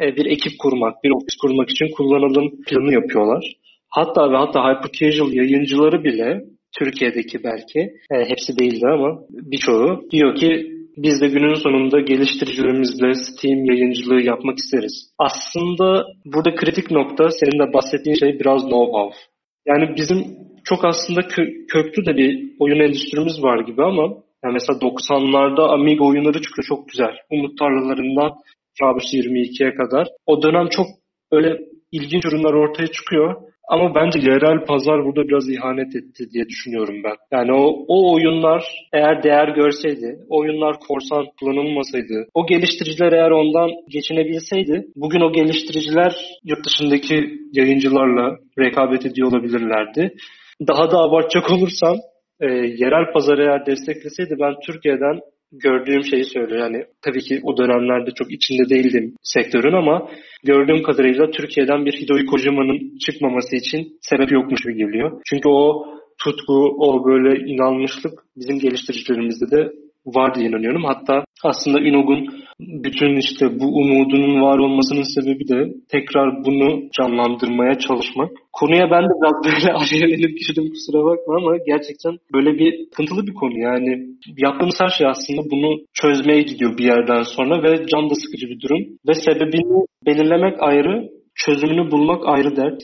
e, bir ekip kurmak, bir ofis kurmak için kullanalım planı yapıyorlar. Hatta ve hatta hyper casual yayıncıları bile Türkiye'deki belki, yani hepsi değildi ama birçoğu diyor ki biz de günün sonunda geliştiricilerimizle Steam yayıncılığı yapmak isteriz. Aslında burada kritik nokta senin de bahsettiğin şey biraz know-how. Yani bizim çok aslında kö- köklü de bir oyun endüstrimiz var gibi ama yani mesela 90'larda Amiga oyunları çıkıyor çok güzel. Umut tarlalarından Kabus 22'ye kadar. O dönem çok öyle ilginç ürünler ortaya çıkıyor. Ama bence yerel pazar burada biraz ihanet etti diye düşünüyorum ben. Yani o, o oyunlar eğer değer görseydi, oyunlar korsan kullanılmasaydı, o geliştiriciler eğer ondan geçinebilseydi, bugün o geliştiriciler yurt dışındaki yayıncılarla rekabet ediyor olabilirlerdi. Daha da abartacak olursam, e, yerel pazar eğer destekleseydi ben Türkiye'den gördüğüm şeyi söylüyor. Yani tabii ki o dönemlerde çok içinde değildim sektörün ama gördüğüm kadarıyla Türkiye'den bir Hideo Kojima'nın çıkmaması için sebep yokmuş gibi geliyor. Çünkü o tutku, o böyle inanmışlık bizim geliştiricilerimizde de var diye inanıyorum. Hatta aslında Inog'un bütün işte bu umudunun var olmasının sebebi de tekrar bunu canlandırmaya çalışmak. Konuya ben de biraz böyle alevlenip girdim kusura bakma ama gerçekten böyle bir sıkıntılı bir konu. Yani yaptığımız her şey aslında bunu çözmeye gidiyor bir yerden sonra ve can da sıkıcı bir durum. Ve sebebini belirlemek ayrı, çözümünü bulmak ayrı dert.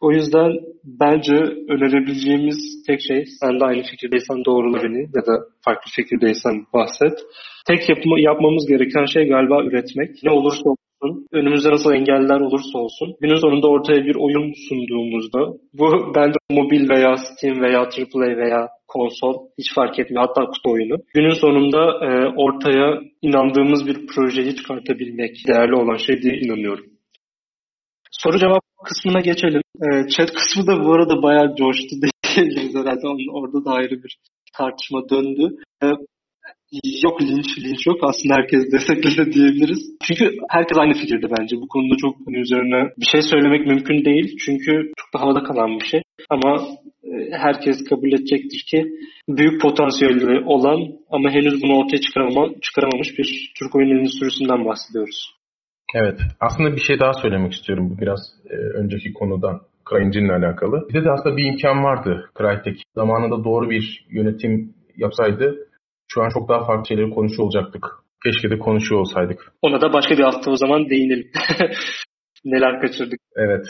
O yüzden bence önerebileceğimiz tek şey, sen de aynı fikirdeysen doğrula beni ya da farklı fikirdeysen bahset. Tek yapma, yapmamız gereken şey galiba üretmek. Ne olursa olsun, önümüzde nasıl engeller olursa olsun, günün sonunda ortaya bir oyun sunduğumuzda, bu bence mobil veya Steam veya AAA veya konsol hiç fark etmiyor. Hatta kutu oyunu. Günün sonunda e, ortaya inandığımız bir projeyi çıkartabilmek değerli olan şey diye inanıyorum. Soru cevap kısmına geçelim. E, chat kısmı da bu arada bayağı coştu diyebiliriz herhalde. Orada da ayrı bir tartışma döndü. E, yok linç, linç yok. Aslında herkes destekledi diyebiliriz. Çünkü herkes aynı fikirde bence. Bu konuda çok hani üzerine bir şey söylemek mümkün değil. Çünkü çok da havada kalan bir şey. Ama e, herkes kabul edecektir ki büyük potansiyeli olan ama henüz bunu ortaya çıkarama, çıkaramamış bir Türk oyun endüstrisinden bahsediyoruz. Evet. Aslında bir şey daha söylemek istiyorum bu biraz e, önceki konudan CryEngine'le alakalı. Bizde de aslında bir imkan vardı Crytek. Zamanında doğru bir yönetim yapsaydı şu an çok daha farklı şeyleri konuşuyor olacaktık. Keşke de konuşuyor olsaydık. Ona da başka bir hafta o zaman değinelim. Neler kaçırdık. Evet.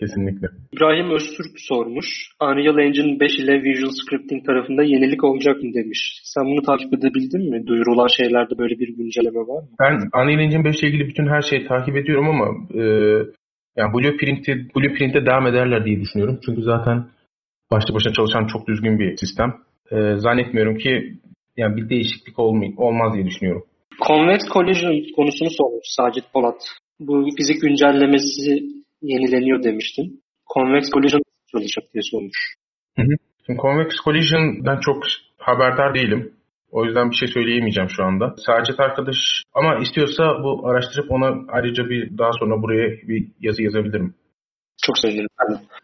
Kesinlikle. İbrahim Öztürk sormuş. Unreal Engine 5 ile Visual Scripting tarafında yenilik olacak mı demiş. Sen bunu takip edebildin mi? Duyurulan şeylerde böyle bir güncelleme var mı? Ben Unreal Engine 5 ile ilgili bütün her şeyi takip ediyorum ama e, yani Blueprint'e Blueprint'e devam ederler diye düşünüyorum. Çünkü zaten başlı başına çalışan çok düzgün bir sistem. E, zannetmiyorum ki yani bir değişiklik olmay olmaz diye düşünüyorum. Convex Collision konusunu sormuş Sacit Polat. Bu fizik güncellemesi yenileniyor demiştin. Convex Collision çalışacak diye sormuş. Hı hı. Şimdi Convex Collision'dan çok haberdar değilim. O yüzden bir şey söyleyemeyeceğim şu anda. Sacit arkadaş ama istiyorsa bu araştırıp ona ayrıca bir daha sonra buraya bir yazı yazabilirim. Çok sevinirim.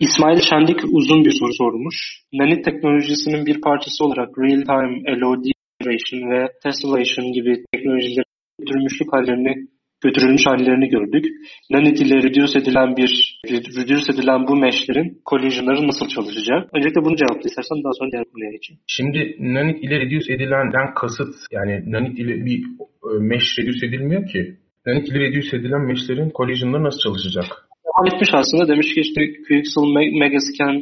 İsmail Şendik uzun bir soru sormuş. Nanit teknolojisinin bir parçası olarak real-time LOD generation ve tessellation gibi teknolojilerin götürülmüşlük hallerini götürülmüş hallerini gördük. Nanit ile reduce edilen bir reduce edilen bu meshlerin collision'ları nasıl çalışacak? Öncelikle bunu cevapla istersen daha sonra diğer konuya geçeyim. Şimdi nanit ile reduce edilenden kasıt yani nanit ile bir e, mesh reduce edilmiyor ki. Nanit ile reduce edilen meshlerin collision'ları nasıl çalışacak? Devam etmiş aslında. Demiş ki işte QXL Megascan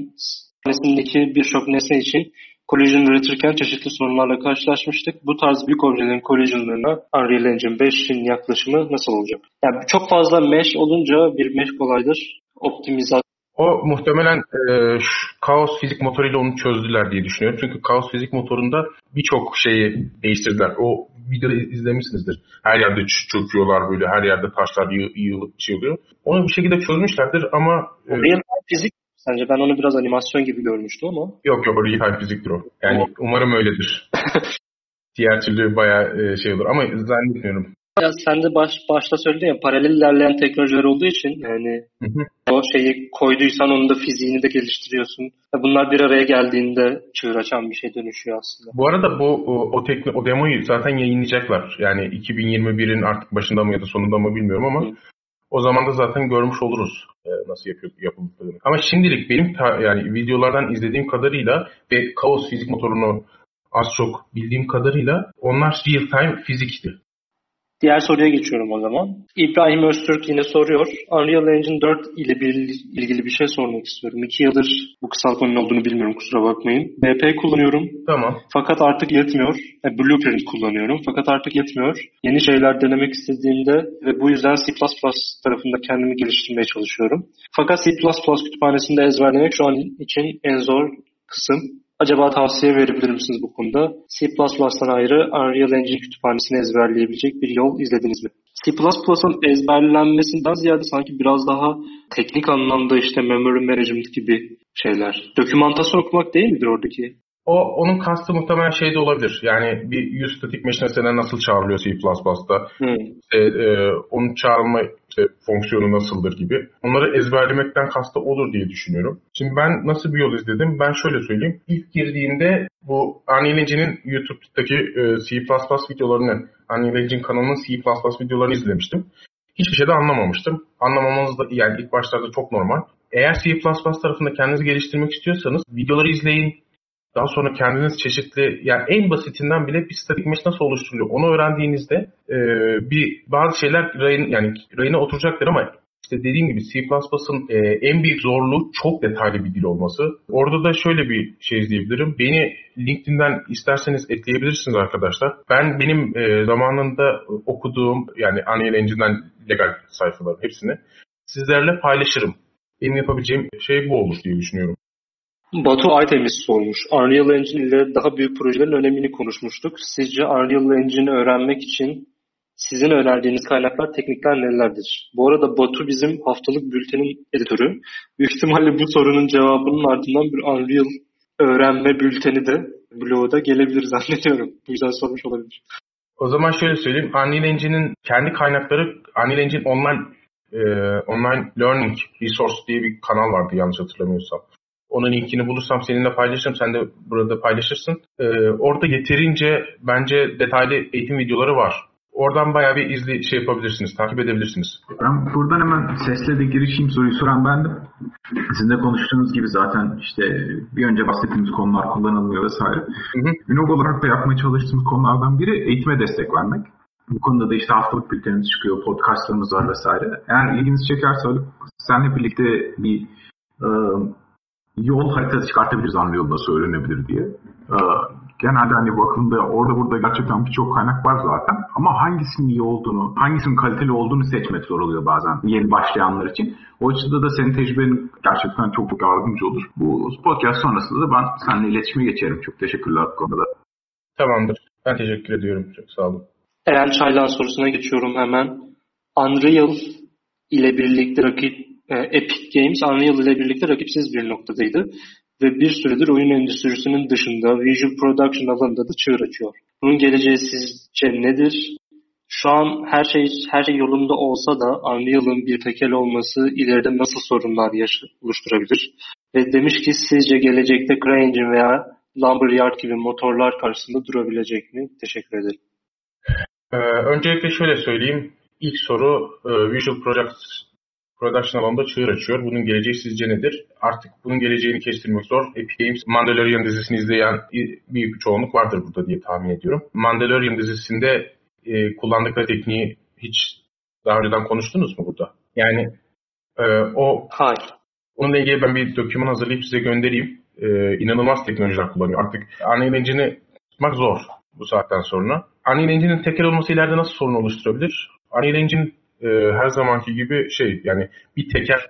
nesindeki birçok nesne için collision üretirken çeşitli sorunlarla karşılaşmıştık. Bu tarz büyük objelerin collisionlarına Unreal Engine 5'in yaklaşımı nasıl olacak? Yani çok fazla mesh olunca bir mesh kolaydır. Optimizasyon o muhtemelen e, Kaos fizik motoruyla onu çözdüler diye düşünüyorum. Çünkü Kaos fizik motorunda birçok şeyi değiştirdiler. O videoda izlemişsinizdir. Her yerde çöküyorlar böyle, her yerde taşlar yığ, yığılıp oluyor. Onu bir şekilde çözmüşlerdir ama... E, Real fizik Sence ben onu biraz animasyon gibi görmüştüm ama. Yok yok o real fiziktir o. Yani umarım öyledir. Diğer türlü bayağı e, şey olur ama zannetmiyorum. Ya sen de baş, başta söyledin ya paralel ilerleyen teknolojiler olduğu için yani hı hı. o şeyi koyduysan onun da fiziğini de geliştiriyorsun. Bunlar bir araya geldiğinde çığır açan bir şey dönüşüyor aslında. Bu arada bu o, o, tekno, o demoyu zaten yayınlayacaklar. Yani 2021'in artık başında mı ya da sonunda mı bilmiyorum ama hı. O zaman da zaten görmüş oluruz e, nasıl yapıyor, yapıldığını. Ama şimdilik benim ta, yani videolardan izlediğim kadarıyla ve Kaos fizik motorunu az çok bildiğim kadarıyla onlar real time fizikti. Diğer soruya geçiyorum o zaman. İbrahim Öztürk yine soruyor. Unreal Engine 4 ile bir, ilgili bir şey sormak istiyorum. İki yıldır bu kısaltmanın olduğunu bilmiyorum kusura bakmayın. BP kullanıyorum. Tamam. Fakat artık yetmiyor. Yani Blueprint kullanıyorum. Fakat artık yetmiyor. Yeni şeyler denemek istediğimde ve bu yüzden C++ tarafında kendimi geliştirmeye çalışıyorum. Fakat C++ kütüphanesinde ezberlemek şu an için en zor kısım. Acaba tavsiye verebilir misiniz bu konuda? C++'dan ayrı Unreal Engine kütüphanesini ezberleyebilecek bir yol izlediniz mi? C++'ın ezberlenmesinden ziyade sanki biraz daha teknik anlamda işte memory management gibi şeyler. Dokümantasyon okumak değil midir oradaki? O onun kastı muhtemelen şey de olabilir. Yani bir use static meşnesine nasıl çağrılıyor C++'da? Hmm. İşte, e, onun çağrılma işte, fonksiyonu nasıldır gibi. Onları ezberlemekten kastı olur diye düşünüyorum. Şimdi ben nasıl bir yol izledim? Ben şöyle söyleyeyim. İlk girdiğimde bu Unreal Engine'in YouTube'daki e, C++ videolarını, Engine kanalının C++ videolarını izlemiştim. Hiçbir şey de anlamamıştım. Anlamamız da yani ilk başlarda çok normal. Eğer C++ tarafında kendinizi geliştirmek istiyorsanız videoları izleyin, daha sonra kendiniz çeşitli yani en basitinden bile bir statik mesh nasıl oluşturuluyor onu öğrendiğinizde e, bir bazı şeyler rayın, yani rayına oturacaktır ama işte dediğim gibi C++'ın e, en büyük zorluğu çok detaylı bir dil olması. Orada da şöyle bir şey izleyebilirim. Beni LinkedIn'den isterseniz ekleyebilirsiniz arkadaşlar. Ben benim e, zamanında okuduğum yani Unreal Engine'den legal sayfaların hepsini sizlerle paylaşırım. Benim yapabileceğim şey bu olur diye düşünüyorum. Batu Aytemiz sormuş. Unreal Engine ile daha büyük projelerin önemini konuşmuştuk. Sizce Unreal Engine'i öğrenmek için sizin önerdiğiniz kaynaklar, teknikler nelerdir? Bu arada Batu bizim haftalık bültenin editörü. Büyük ihtimalle bu sorunun cevabının ardından bir Unreal öğrenme bülteni de blogda gelebilir zannediyorum. Bu yüzden sormuş olabilir. O zaman şöyle söyleyeyim. Unreal Engine'in kendi kaynakları Unreal Engine Online e, Online Learning Resource diye bir kanal vardı yanlış hatırlamıyorsam. Onun linkini bulursam seninle paylaşırım. Sen de burada paylaşırsın. Ee, orada yeterince bence detaylı eğitim videoları var. Oradan bayağı bir izli şey yapabilirsiniz, takip edebilirsiniz. Ben buradan hemen sesle de girişeyim soruyu soran bendim. Sizin de konuştuğunuz gibi zaten işte bir önce bahsettiğimiz konular kullanılmıyor vesaire. Ünlü olarak da yapmaya çalıştığımız konulardan biri eğitime destek vermek. Bu konuda da işte haftalık bültenimiz çıkıyor, podcastlarımız var vesaire. Eğer ilginizi çekerse seninle birlikte bir e, yol haritası çıkartabiliriz Unreal nasıl öğrenebilir diye. E, genelde hani bakımda orada burada gerçekten birçok kaynak var zaten. Ama hangisinin iyi olduğunu, hangisinin kaliteli olduğunu seçmek zor oluyor bazen yeni başlayanlar için. O açıdan da senin tecrübenin gerçekten çok çok yardımcı olur. Bu podcast sonrasında da ben seninle iletişime geçerim. Çok teşekkürler bu konuda. Tamamdır. Ben teşekkür ediyorum. Çok sağ olun. Eren Çaylan sorusuna geçiyorum hemen. Unreal ile birlikte rakip Epic Games Unreal ile birlikte rakipsiz bir noktadaydı ve bir süredir oyun endüstrisinin dışında visual production alanında da çığır açıyor. Bunun geleceği sizce nedir? Şu an her şey her şey yolunda olsa da Unreal'ın bir tekel olması ileride nasıl sorunlar oluşturabilir? Ve demiş ki sizce gelecekte CryEngine veya Lumberyard gibi motorlar karşısında durabilecek mi? Teşekkür ederim. Ee, öncelikle şöyle söyleyeyim. İlk soru e, Visual Projects Production alanında çığır açıyor. Bunun geleceği sizce nedir? Artık bunun geleceğini kestirmek zor. Epic Games Mandalorian dizisini izleyen büyük bir çoğunluk vardır burada diye tahmin ediyorum. Mandalorian dizisinde e, kullandıkları tekniği hiç daha önceden konuştunuz mu burada? Yani e, o Hayır. Onunla ilgili ben bir doküman hazırlayıp size göndereyim. Ee, inanılmaz teknolojiler kullanıyor. Artık Unreal Engine'i tutmak zor bu saatten sonra. Unreal Engine'in tekel olması ileride nasıl sorun oluşturabilir? Unreal Engine e, her zamanki gibi şey yani bir teker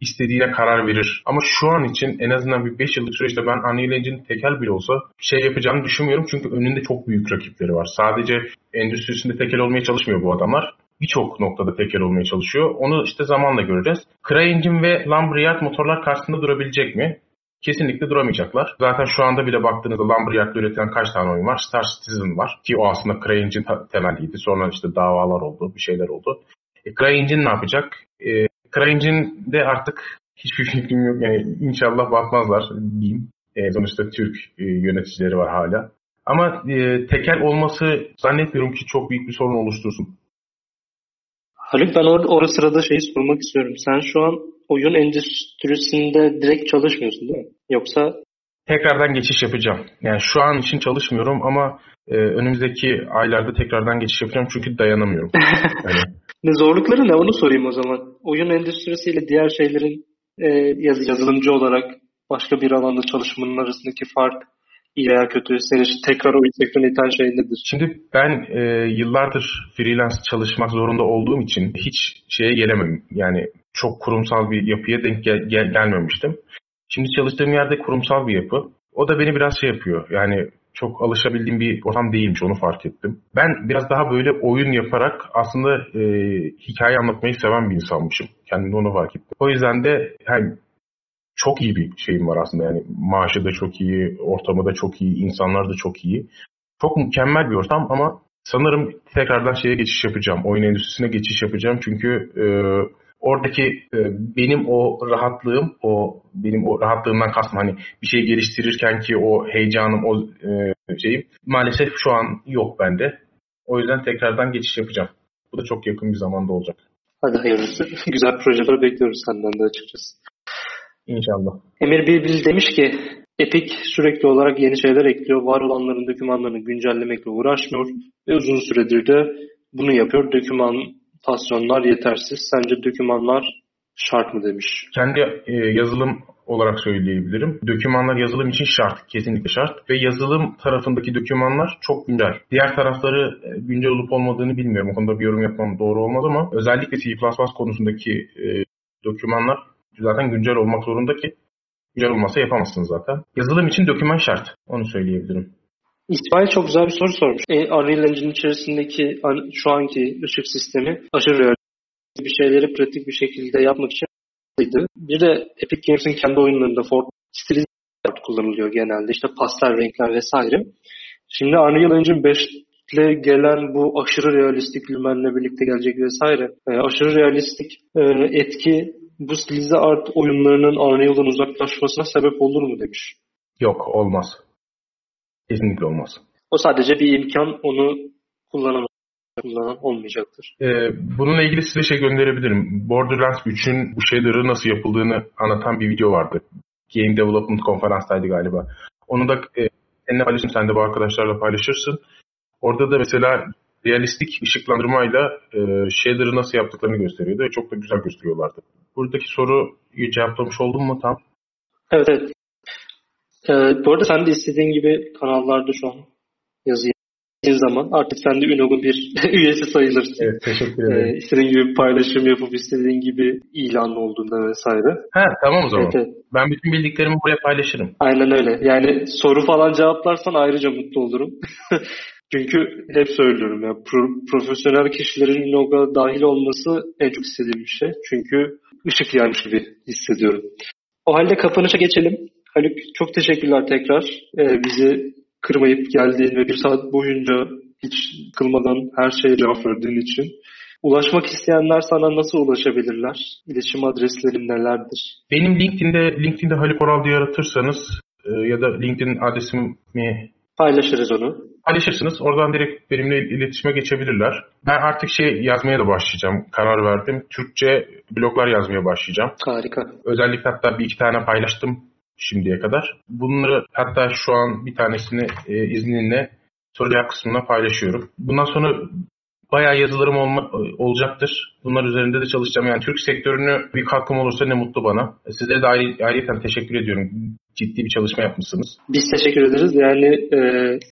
istediğine karar verir. Ama şu an için en azından bir 5 yıllık süreçte ben Unreal Engine tekel bile olsa şey yapacağını düşünmüyorum. Çünkü önünde çok büyük rakipleri var. Sadece endüstrisinde tekel olmaya çalışmıyor bu adamlar. Birçok noktada tekel olmaya çalışıyor. Onu işte zamanla göreceğiz. CryEngine ve Lumberyard motorlar karşısında durabilecek mi? Kesinlikle duramayacaklar. Zaten şu anda bile baktığınızda Lumberyard'da üretilen kaç tane oyun var? Star Citizen var ki o aslında CryEngine temelliydi. Sonra işte davalar oldu, bir şeyler oldu. E, CryEngine ne yapacak? E, CryEngine'de artık hiçbir fikrim yok. Yani inşallah batmazlar diyeyim. E, sonuçta Türk e, yöneticileri var hala. Ama e, tekel olması zannetmiyorum ki çok büyük bir sorun oluştursun. Haluk ben or orada sırada şeyi sormak istiyorum. Sen şu an oyun endüstrisinde direkt çalışmıyorsun değil mi? Yoksa tekrardan geçiş yapacağım. Yani şu an için çalışmıyorum ama e, önümüzdeki aylarda tekrardan geçiş yapacağım çünkü dayanamıyorum. yani. Ne zorlukları ne onu sorayım o zaman. Oyun endüstrisiyle diğer şeylerin e, yaz yazılımcı olarak başka bir alanda çalışmanın arasındaki fark iyi veya kötü seni tekrar oyun sektörüne iten şey nedir? Şimdi ben e, yıllardır freelance çalışmak zorunda olduğum için hiç şeye gelemem. Yani çok kurumsal bir yapıya denk gel- gel- gelmemiştim. Şimdi çalıştığım yerde kurumsal bir yapı. O da beni biraz şey yapıyor. Yani çok alışabildiğim bir ortam değilmiş onu fark ettim. Ben biraz daha böyle oyun yaparak aslında e, hikaye anlatmayı seven bir insanmışım. Kendimde onu fark ettim. O yüzden de yani çok iyi bir şeyim var aslında. Yani maaşı da çok iyi, ortamı da çok iyi, insanlar da çok iyi. Çok mükemmel bir ortam ama sanırım tekrardan şeye geçiş yapacağım. Oyun endüstrisine geçiş yapacağım. Çünkü e, oradaki e, benim o rahatlığım, o benim o rahatlığımdan kastım hani bir şey geliştirirken ki o heyecanım, o e, şeyim maalesef şu an yok bende. O yüzden tekrardan geçiş yapacağım. Bu da çok yakın bir zamanda olacak. Hadi hayırlısı. Güzel projeler bekliyoruz senden de açıkçası. İnşallah. Emir Bilbil demiş ki Epic sürekli olarak yeni şeyler ekliyor. Var olanların dokümanlarını güncellemekle uğraşmıyor ve uzun süredir de bunu yapıyor. Dokümantasyonlar yetersiz. Sence dokümanlar şart mı demiş. Kendi e, yazılım olarak söyleyebilirim. Dokümanlar yazılım için şart, kesinlikle şart ve yazılım tarafındaki dokümanlar çok güncel. Diğer tarafları e, güncel olup olmadığını bilmiyorum. O konuda bir yorum yapmam doğru olmaz ama özellikle C++ konusundaki e, dokümanlar zaten güncel olmak zorunda ki güncel olmasa yapamazsınız zaten. Yazılım için doküman şart. Onu söyleyebilirim. İsmail çok güzel bir soru sormuş. E, Unreal Engine içerisindeki şu anki ışık sistemi aşırı realistik bir şeyleri pratik bir şekilde yapmak için bir de Epic Games'in kendi oyunlarında Ford stili kullanılıyor genelde. İşte pastel renkler vesaire. Şimdi Unreal Engine 5 ile gelen bu aşırı realistik lümenle birlikte gelecek vesaire. E, aşırı realistik e, etki bu stilize art oyunlarının Unreal'dan uzaklaşmasına sebep olur mu demiş. Yok olmaz. Kesinlikle olmaz. O sadece bir imkan onu kullanamaz kullanan olmayacaktır. Ee, bununla ilgili size şey gönderebilirim. Borderlands 3'ün bu shader'ı nasıl yapıldığını anlatan bir video vardı. Game Development konferanstaydı galiba. Onu da e, seninle paylaşırım. Sen de bu arkadaşlarla paylaşırsın. Orada da mesela realistik ışıklandırmayla e, shader'ı nasıl yaptıklarını gösteriyordu. ve Çok da güzel gösteriyorlardı. Buradaki soruyu cevaplamış oldun mu tam? Evet evet. Ee, bu arada sen de istediğin gibi kanallarda şu an yazı yazdığın zaman artık sen de Unog'un bir üyesi sayılırsın. Evet teşekkür ederim. Ee, istediğin gibi paylaşım yapıp istediğin gibi ilan olduğunda vesaire. Ha tamam o zaman. Evet, evet. Ben bütün bildiklerimi buraya paylaşırım. Aynen öyle. Yani soru falan cevaplarsan ayrıca mutlu olurum. Çünkü hep söylüyorum ya pro- profesyonel kişilerin Unog'a dahil olması en çok istediğim bir şey. Çünkü ışık yaymış gibi hissediyorum. O halde kapanışa geçelim. Haluk çok teşekkürler tekrar. Ee, bizi kırmayıp geldiğin ve bir saat boyunca hiç kılmadan her şeye cevap verdiğin için. Ulaşmak isteyenler sana nasıl ulaşabilirler? İletişim adreslerin nelerdir? Benim LinkedIn'de LinkedIn'de Haluk Oral diye aratırsanız e, ya da LinkedIn adresimi Paylaşırız onu. paylaşırsınız. Oradan direkt benimle iletişime geçebilirler. Ben artık şey yazmaya da başlayacağım. Karar verdim. Türkçe bloglar yazmaya başlayacağım. Harika. Özellikle hatta bir iki tane paylaştım şimdiye kadar. Bunları hatta şu an bir tanesini e, izninle soru cevap kısmına paylaşıyorum. Bundan sonra bayağı yazılarım olma, olacaktır. Bunlar üzerinde de çalışacağım. Yani Türk sektörünü bir katkım olursa ne mutlu bana. Sizlere de ayrı, ayrıca teşekkür ediyorum. Ciddi bir çalışma yapmışsınız. Biz teşekkür ederiz. Yani e,